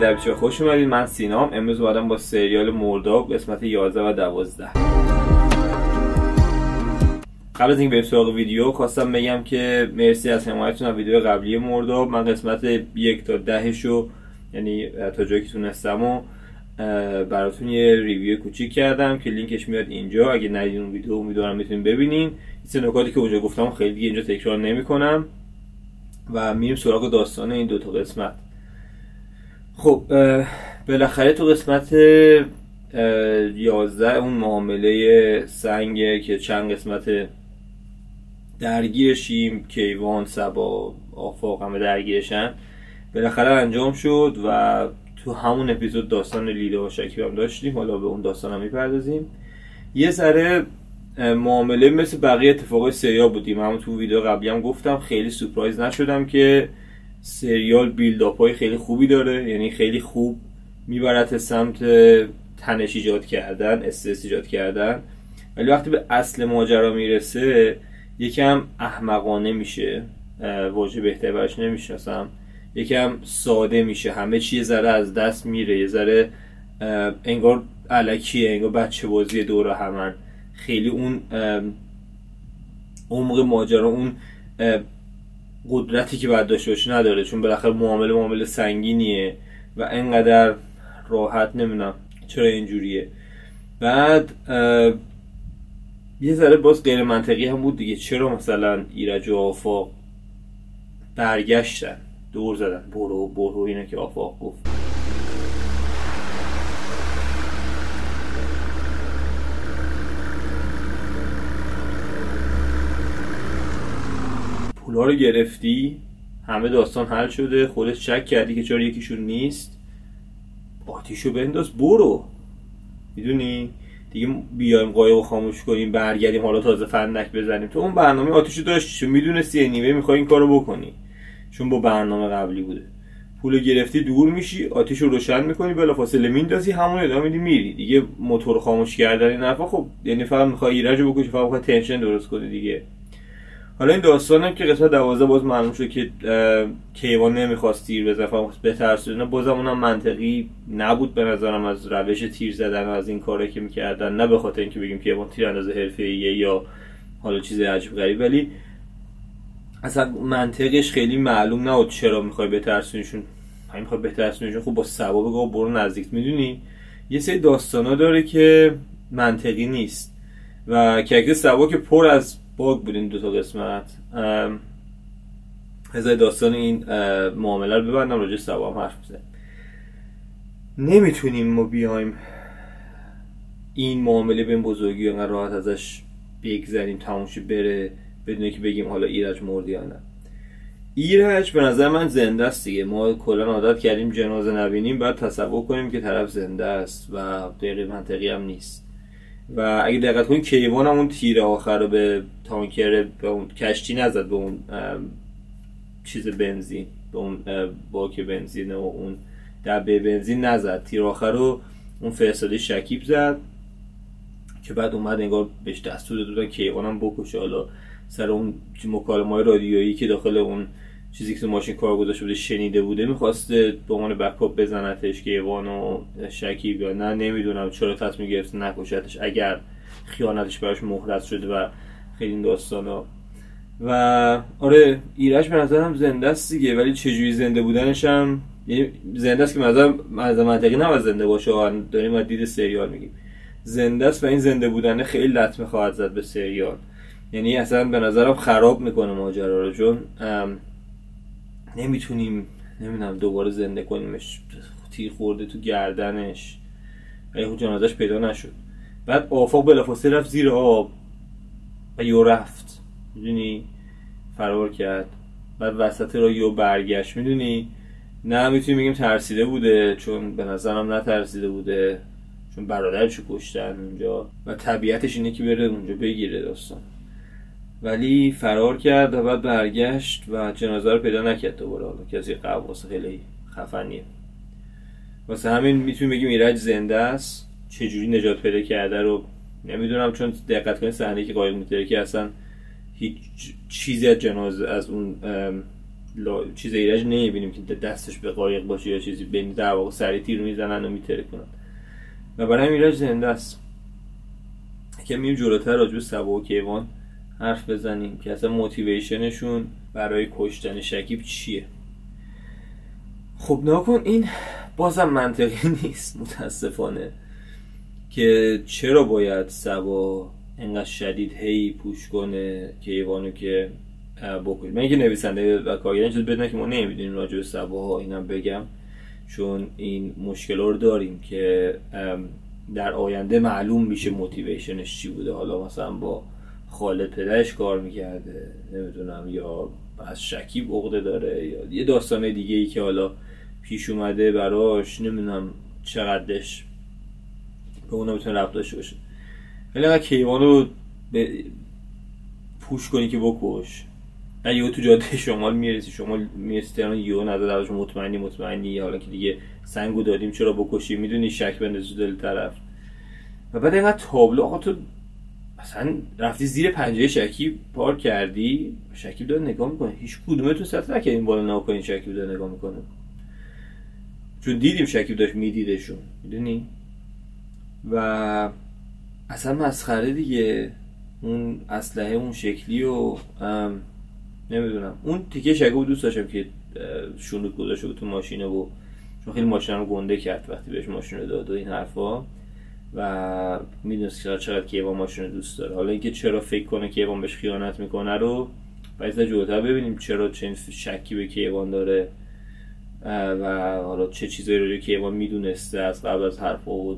در بچه خوش اومدید من سینام. امروز اومدم با سریال مرداب قسمت 11 و 12 قبل از اینکه بریم سراغ ویدیو خواستم بگم که مرسی از حمایتتون از ویدیو قبلی مرداب من قسمت یک تا دهشو یعنی تا جایی که تونستم و براتون یه ریویو کوچیک کردم که لینکش میاد اینجا. اگه ندیدین اون ویدیو امیدوارم می‌تونین ببینین. این نکاتی که اونجا گفتم خیلی دیگه اینجا تکرار نمی‌کنم. و میریم سراغ داستان این دو تا قسمت. خب بالاخره تو قسمت یازده اون معامله سنگه که چند قسمت درگیرشیم کیوان سبا آفاق همه درگیرشن بالاخره انجام شد و تو همون اپیزود داستان لیده و شکیب هم داشتیم. حالا به اون داستان هم می‌پردازیم. یه سره معامله مثل بقیه اتفاقای سریال بودیم. همون تو ویدیو قبلی هم گفتم خیلی سپرایز نشدم که سریال بیلداپ های خیلی خوبی داره. یعنی خیلی خوب می‌برد سمت تنش ایجاد کردن استرس ایجاد کردن. ولی وقتی به اصل ماجرا می‌رسه یکم احمقانه میشه. واژه بهتر برش نمی‌شناسم. یکم ساده میشه. همه چی یه ذره از دست میره. یه ذره انگار علکیه انگار بچه بازی دور همن. خیلی اون عمق ماجرا اون قدرتی که باید داشته باشه نداره چون بالاخره معامله معامله سنگینیه و انقدر راحت نمی‌دونم چرا اینجوریه. بعد یه ذره باز غیر منطقی هم بود دیگه. چرا مثلا ایرج و آفاق برگشتن؟ دور زدن. برو برو اینه که آفاق گفت. پولا رو گرفتی همه داستان حل شده خودت شک کردی که چرا یکیشون نیست؟ آتیشو بنداز برو. می‌دونی؟ دیگه بیایم قایق رو خاموش کنیم برگردیم حالا تازه فندک بزنیم. تو اون برنامه آتیشو داشتی چون می‌دونستی نیمه می‌خوای این کارو بکنی. چون با برنامه قبلی بوده. پول گرفتی دور میشی آتیش رو روشن می‌کنی بلا فاصله میندازی همون ادامه میدی میری. دیگه موتور خاموش کردن این خب یعنی فقط می‌خوای ایرج بکشی فقط تنشن درست کنی دیگه. حالا این داستانم که قسمت دوازده باز معلوم شد که کیوان نمی‌خواست تیر بزنه فقط بترسونه بازم اونم منطقی نبود به نظرم از روش تیر زدن و از این کاری که می‌کردن. نه به خاطر اینکه بگیم کیوان تیر اندازه حرفه‌ایه یا حالا چیز عجیب غریب ولی اصلا منطقش خیلی معلوم نبود چرا می‌خوای بترسونیشون همین می‌خوای بترسونیشون خب با سبا بگو برو نزدیک. می‌دونی؟ یه سری داستانا داره که منطقی نیست. و کرکتر سبا که پر از باگ بود این دو تا قسمت. ازای داستان این معامله رو ببندم راجع سبا هم حرف بزنیم. نمی‌تونیم ما بیایم این معامله به این بزرگی انقدر راحت ازش بگذریم تموش بره بدون که بگیم حالا ایرج مردی یا نه. ایرج به نظر من زنده است دیگه. ما کلا عادت کردیم جنازه نبینیم بعد تصور کنیم که طرف زنده است و غیر منطقی هم نیست. و اگه دقت کنید کیوان هم اون تیر آخر رو به تانکر به اون کشتی نزد به اون چیز بنزین به اون باک بنزین و اون دبه بنزین نزد. تیر آخر رو اون فرستاده شکیب زد که بعد اومد انگار بهش دستور دادن کیوان هم بکشه. حالا سر اون مکالمه رادیویی که داخل اون چیزی که تو ماشین کار گذاشته بوده شنیده بوده می‌خواسته به عنوان بکاپ بزنتش که ایوان و شکیب یا نه نمی‌دونم چرا تصمیم گرفت نکشتش اگر خیانتش براش مهرس شده و خیلی این داستانا و آره ایرش به نظرم زنده است دیگه ولی چجوری زنده بودنش هم یعنی زنده است که مثلا از منطقی نباید زنده باشه داریم از دید سریال میگیم. زنده است و این زنده بودنه خیلی لطمه خواهد زد به سریال. یعنی اصلا به نظرم خراب می‌کنه ماجرا رو چون نمی‌تونیم نمی‌دونم دوباره زنده کنیمش. تیر خورده تو گردنش. ولی جنازش پیدا نشد. بعد آفاق بلافاصله رفت زیر آب و یو رفت. می‌دونی؟ فرار کرد. بعد وسط را یو برگشت. می‌دونی؟ نه می‌تونیم بگیم ترسیده بوده چون به نظرم نه ترسیده بوده. چون برادرشو کشتن اونجا. و طبیعتش اینه که بره اونجا بگیره داستان. ولی فرار کرد و بعد برگشت و جنازه رو پیدا نکرد دوباره. حالا یه واسه خیلی خفنیه واسه همین می‌تونیم بگیم ایرج زنده است. چجوری نجات پیدا کرده رو نمی‌دونم چون دقت کنید صحنه که قایق که اصلا هیچ چیزی از جنازه از اون چیز ایرج نمی‌بینیم که دستش به قایق باشه یا چیزی بین در واقع سری تیر می‌زنن و میتره کنن. و برای ایرج زنده است. که میم جلوتر راجب سبا و کیوان. حرف بزنیم که اصلا موتیویشنشون برای کشتن شکیب چیه؟ خب نکن این بازم منطقی نیست متاسفانه که چرا باید سبا انقدر شدید هی پوش کنه کیوانو که بکنید من اینکه نویسنده و کارگردان چیز بدونم که ما نمی‌دونیم راجع به سباها اینم بگم چون این مشکل رو داریم که در آینده معلوم میشه موتیویشنش چی بوده. حالا مثلا با خالد پدرش کار می‌کرده. نمی‌دونم یا از شکیب عقده داره یا یه داستان دیگه ای که حالا پیش اومده براش. نمی‌دونم چقدرش به اونا می‌تونه رفت داشته باشه. ولی اگر کیوان رو پوش کنی که بکش. نه تو جاده شمال می‌رسی شمال می‌رسی تهران یهو نظر مطمئنی مطمئنی. حالا که دیگه سنگو دادیم چرا بکشی؟ می‌دونی شک بندازی دل طرف. و بعد اینقدر تابلو آقا تو اصلا رفتی زیر پنجه شکیب پارک کردی شکیب داره نگاه می‌کنه. هیچ کدومتون سطح نکردین بالا نکنین شکیب داره نگاه می‌کنه. چون دیدیم شکیب داشت میدیدشون می‌دونی؟ و اصلا مسخره دیگه. اون اسلحه اون شکلی و نمی‌دونم. اون تیکه شکیب دوست داشتم که شونود گذاشته تو ماشینه و چون خیلی ماشین رو گنده کرد وقتی بهش ماشین رو داد و این حرفا. و می‌دونست که چقدر کیوان ماشین دوست داره. حالا اینکه چرا فکر کنه کیوان بهش خیانت می‌کنه رو باید جلوتر ببینیم چرا چه شکی به کیوان داره و حالا چه چیزایی رو کیوان می‌دونسته. از قبل از حرف و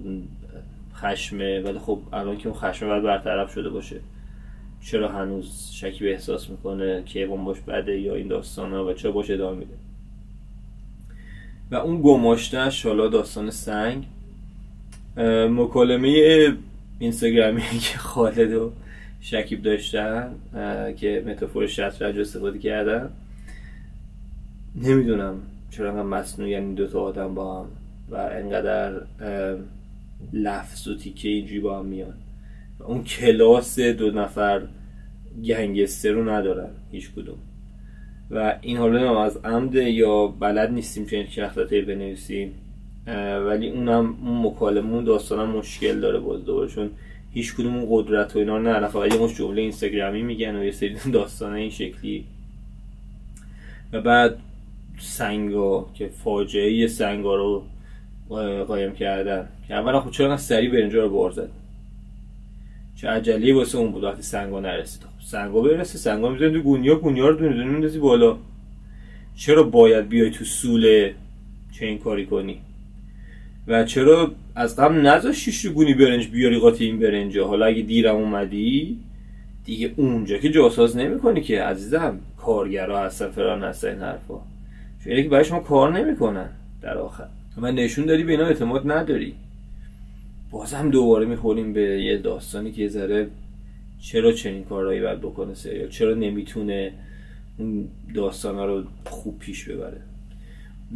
خشمه ولی خب الان که اون خشمه باید برطرف شده باشه. چرا هنوز شکی به احساس می‌کنه کیوان باش بده یا این داستان ها و چرا باش ادامه میده؟ و اون گماشتهش حالا داستان سنگ مکالمه اینستاگرامی که خالد و شکیب داشتن که متافور شطرنج استفاده کردن. نمی‌دونم چرا انقدر مصنوع یعنی دو تا آدم با هم و انقدر لفظ و تیکه اینجوری با هم میان. اون کلاس دو نفر گنگستر رو ندارن هیچ کدوم. و این حالا از عمد یا بلد نیستیم چه شخصیتی بنویسیم. ولی اونم اون مکالمه داستانم مشکل داره باز دوباره چون هیچ کدوم اون قدرت و اینا نه فقط یه مش جمله اینستاگرامی میگن و یه سری داستانه این شکلی. و بعد سنگا که فاجعه سنگا رو قایم کردن. که اولا خب چرا سریع به اینجا رو بار زد؟ چه عجله واسه اون بود وقتی سنگا نرسید؟ خب سنگا برسه سنگا می‌زنید تو گونیا گونیا رو دونه دونه میندازی بالا. چرا باید بیای تو سوله چه این کاری کنی؟ و چرا از قبل نذاشتی گونی برنج بیاری قاطی این برنجا حالا اگه دیرم اومدی دیگه اونجا که جاساز نمی‌کنی که عزیزم کارگرا هستن فران هستن این حرفا. چون که برای شما کار نمی‌کنن در آخر. من نشون داری به اینا اعتماد نداری. بازم دوباره می‌خوریم به یه داستانی که یه ذره چرا چنین کارهایی باید بکنه سریال؟ چرا نمی‌تونه اون داستان رو خوب پیش ببره؟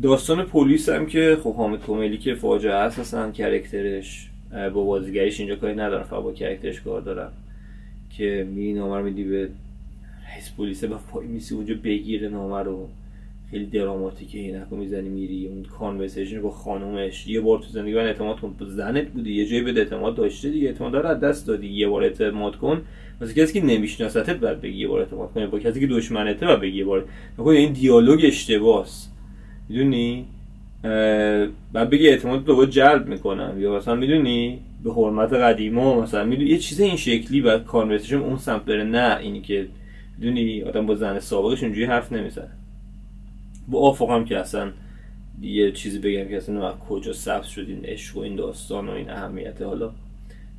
داستان پلیس هم که خب حامد کمیلی که فاجعه هست اصلا character ش با بازیگریش اینجا کاری ندارم فقط با character ش کار دارم. که میری نامه رو میدی به رئیس پلیس با پای میسی اونجا بگیره نامه رو. خیلی دراماتیکه اینکو می‌زنی میری اون conversation با خانومش. یه بار تو زندگی من اعتماد کن زنت بودی یه جایی به اعتماد داشته دیگه. اعتماد رو از دست دادی یه بار اعتماد کن. واسه کسی که نمیشناستت بعد بگی یه بار اعتماد کن با کسی که دشمنته بعد بگی یه بار. این دیالوگ اشتباهه می‌دونی؟ بعد بگی اعتماد دوباره جلب می‌کنم یا مثلا می‌دونی؟ به حرمت قدیما مثلا می‌دونی؟ یه چیز این شکلی بعد کانورسیشن اون سمت بره نه اینی که می‌دونی؟ آدم با زن سابقش اونجوری حرف نمی‌زنه. با هم که اصلا یه چیزی بگم که اصلا کجا ثبت شد این عشق و این داستان و این اهمیت. حالا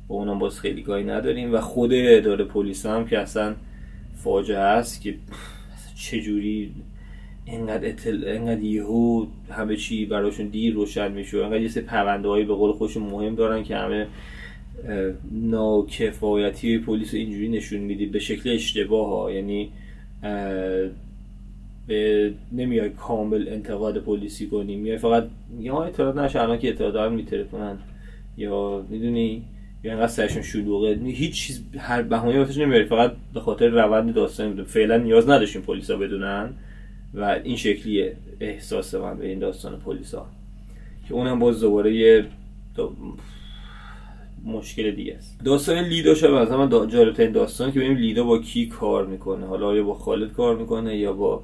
با اونم باز خیلی کاری نداریم. و خود اداره پلیس هم که اصلا فاجعه است که چجوری اینقدر اطل... اینقدر یهو همه چی براشون دیر روشن میشه اینقدر یه سری پرونده هایی به قول خودشون مهم دارن که همه ناکفایتی پلیس اینجوری نشون میدی. به شکل اشتباه ها یعنی به نمیای کامل انتقاد پلیسی کنی. میای فقط یا اعتراض نشه الان که اعتراض دارن میترکونن. یا می‌دونی؟ یا اینقدر سرشون شلوغه. هیچ چیز هر بهانه‌ای واسش نمیاری. فقط به خاطر روند داستان. فعلا نیاز نداشتیم پلیسا بدونن. و این شکلیه احساس من به این داستان پلیس ها که اونم باز دوباره یه مشکل دیگه است. داستان لیدا شب از من دا جالبترین داستان که ببینیم لیدا با کی کار می‌کنه. حالا یا با خالد کار می‌کنه یا با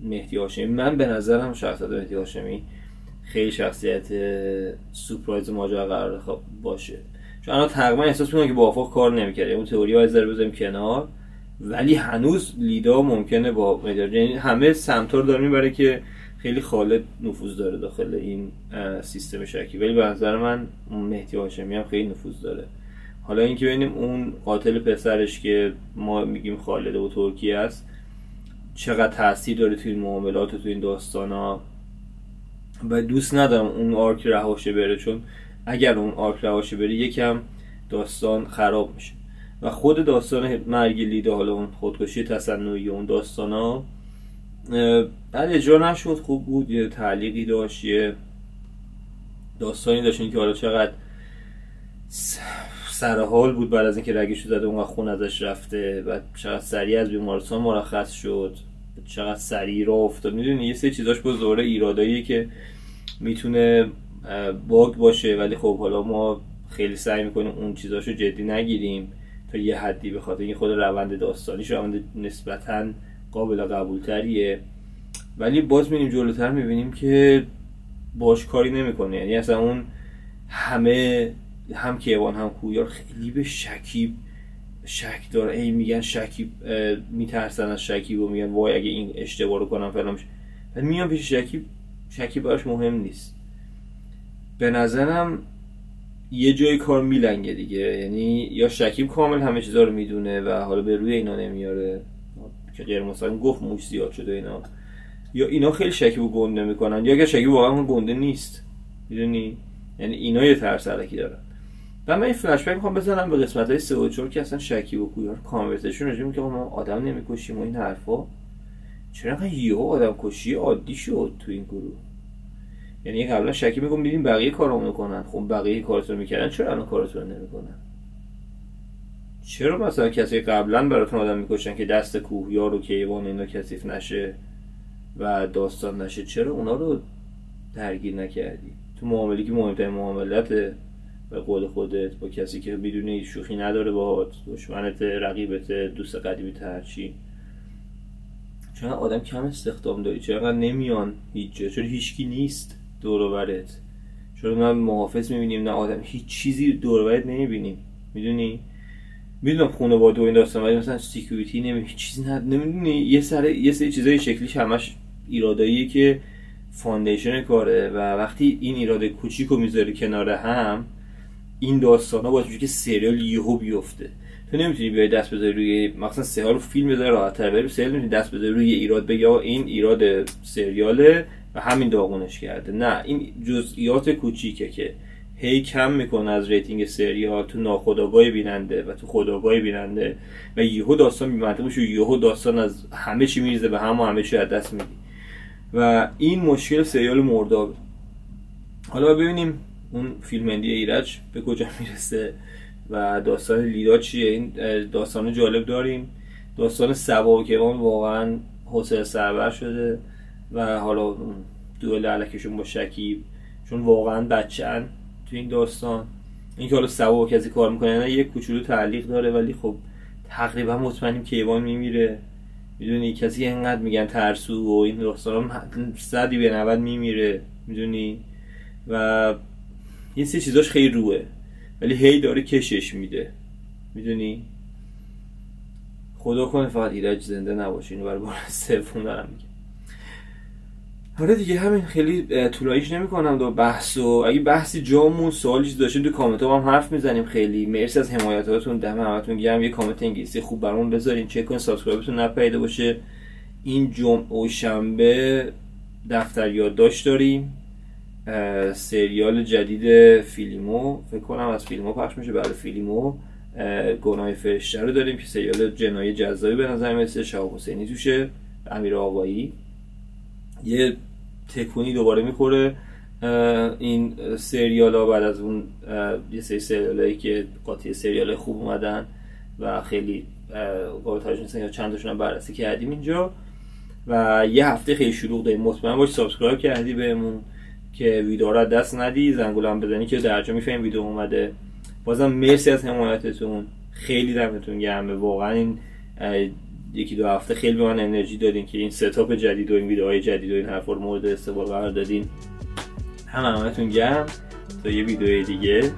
مهدی هاشمی؟ من به نظرم شخصیت مهدی هاشمی خیلی شخصیت سورپرایز ماجرا قرار خب باشه. چون الان تقریبا احساس می‌کنم که با افاق کار نمی‌کرد اون تئوری ها بزنیم کنار. ولی هنوز لیدا ممکنه با مدار یعنی همه سمتار داره می‌بره که خیلی خالد نفوذ داره داخل این سیستم شکی ولی به نظر من مهدی هاشمی هم خیلی نفوذ داره. حالا اینکه ببینیم اون قاتل پسرش که ما میگیم خالد و ترکیه است چقدر تاثیر داره توی این معاملات و توی این داستان ها و دوست ندارم اون آرک رهاشه بره چون اگر اون آرک رهاشه بره یکم داستان خراب میشه. و خود داستان مرگ لیده حالا اون خودکشی تصنعی اون داستان ها بعد اجرا نشد خوب بود یه تعلیقی داشت یه داستانی داشت که حالا چقدر سرحال بود بعد از اینکه رگشو زده اونقدر خون ازش رفته و چقدر سریع از بیمارستان مرخص شد چقدر سریع را افتاد. می‌دونی یه سه چیزاش با زوره ایرادایی که می‌تونه باگ باشه ولی خب حالا ما خیلی سعی می‌کنیم اون چیزاشو جدی نگیریم. تا یه حدی به خاطر این خود روند داستانیش روند نسبتا قابل قبولتریه. ولی باز می‌بینیم جلوتر می‌بینیم که باش کاری نمی‌کنه. یعنی اصلا اون همه هم کیوان هم کویار خیلی به شکیب شک داره. ای میگن شکیب میترسن از شکیب و میگن وای اگه این اشتباه رو کنم فلان میشه. میان پیش شکیب شکیب براش مهم نیست. به نظرم یه جای کار میلنگه دیگه. یعنی یا شکیب کامل همه چیزا رو می‌دونه و حالا به روی اینا نمیاره. که غیر مستقیم گفت موش زیاد شده اینا. یا اینا خیلی شکیب گنده می‌کنن یا اگر شکیب واقعا گنده نیست. می‌دونی؟ یعنی اینا یه ترس علکی دارن. و من این فلش بک می‌خوام بزنم به قسمت های 3 و 4 که اصلا شکی و کویار کانورسیشن راجع که ما آدم نمی‌کشیم و این حرفا. چرا یهو آدم کشی عادی شد تو این گروه؟ یعنی قبلا شکی میگم دیدیم بقیه کارمون می‌کنن. خب بقیه کارتون می‌کردن چرا الان کارتون نمی‌کنن؟ چرا مثلا کسی قبلا براتون آدم می‌کشن که دست کوهیار و کیوان اینا کثیف نشه و داستان نشه؟ چرا اونا رو درگیر نکردی؟ تو معاملی که مهمترین معاملت به قول خودت با کسی که می‌دونی شوخی نداره با دشمنت رقیبت دوست قدیمی هرچی چرا آدم کم استخدام داری؟ چرا نمیان هیچ چرا هیچکی نیست؟ دور چرا ما محافظ می‌بینیم نه آدم هیچ چیزی دور نمی‌بینیم. می‌دونی؟ می‌دونم خونه با دو این داستان ولی مثلا سیکیوریتی نمی چیزی نمی‌دونی؟ یه سر یه سری چیزای شکلیش همش ایراداییه که foundation کاره و وقتی این ایراده کوچیک رو می‌ذاری کنار هم این داستانا باعث میشه که سریال یهو بیفته. تو نمی‌تونی بیای دست بذاری روی مثلا سریال فیلم بذاری راحت تر بری سریال نمی‌تونی دست بذاری روی ایراد بگی این ایراد سریاله و همین داغونش کرده. نه این جزئیات کوچیکه که هی کم می‌کنه از rating سریال تو ناخودآگاه بیننده و تو خودآگاه بیننده و یهو داستان بی میشه یهو داستان از همه چی میریزه به هم و همه چی از دست میدی و این مشکل سریال مرداب حالا ببینیم اون فیلمندی ایرج به کجا می‌رسه و داستان لیدا چیه؟ این داستان جالب داریم. داستان سبا اون واقعا حوصله سربر شده. و حالا دوئل علکشون با شکیب چون واقعا بچه تو این داستان. اینکه حالا سبا کسی کار می‌کنه نه یک کوچولو تعلیق داره ولی خب تقریبا مطمئنیم کیوان میمیره. می‌دونی کسی انقدر میگن ترسو و این داستان صدی به 90 میمیره می‌دونی؟ و یه سری چیزاش خیلی روه ولی هی داره کشش میده. می‌دونی؟ خدا کنه فقط ایرج زنده نباشه اینو برای بار سوم دارم میگم. آره دیگه همین خیلی طولانیش نمی‌کنم دو بحث و اگه بحثی جامون سوالی چیز داشتین تو کامنت هم حرف می‌زنیم. خیلی مرسی از حمایتاتون دم همتون گرم. یه کامنت انگلیسی خوب برامون بذارین. چک کنین subscribe تون نپریده باشه. این جمعه و شنبه دفتر یادداشت داریم. سریال جدید فیلیمو فکر کنم از فیلمو پخش میشه. بعد فیلیمو گناه فرشته رو داریم که سریال جنایی جزایی به نظر مثل شهاب حسینی توشه. امیر آقایی. یه تکونی دوباره می‌خوره این سریال ها بعد از اون یه سری سریال که قاطی سریال خوب اومدن و خیلی گاوتاج یا چند تاشون بررسی کردیم اینجا. و یه هفته خیلی شلوغ داریم. مطمئن باش subscribe کردی بهمون که ویدیو رو دست ندی. زنگوله هم بزنی که درجا می‌فهمیم ویدیو اومده. بازم مرسی از حمایتتون. خیلی دمتون گرمه واقعا این یکی دو هفته خیلی به من انرژی دادین که این setup جدید و این ویدیوهای جدید و این حرفا رو مورد استقبال قرار دادین. دم همتون گرم. تا یه ویدیو دیگه.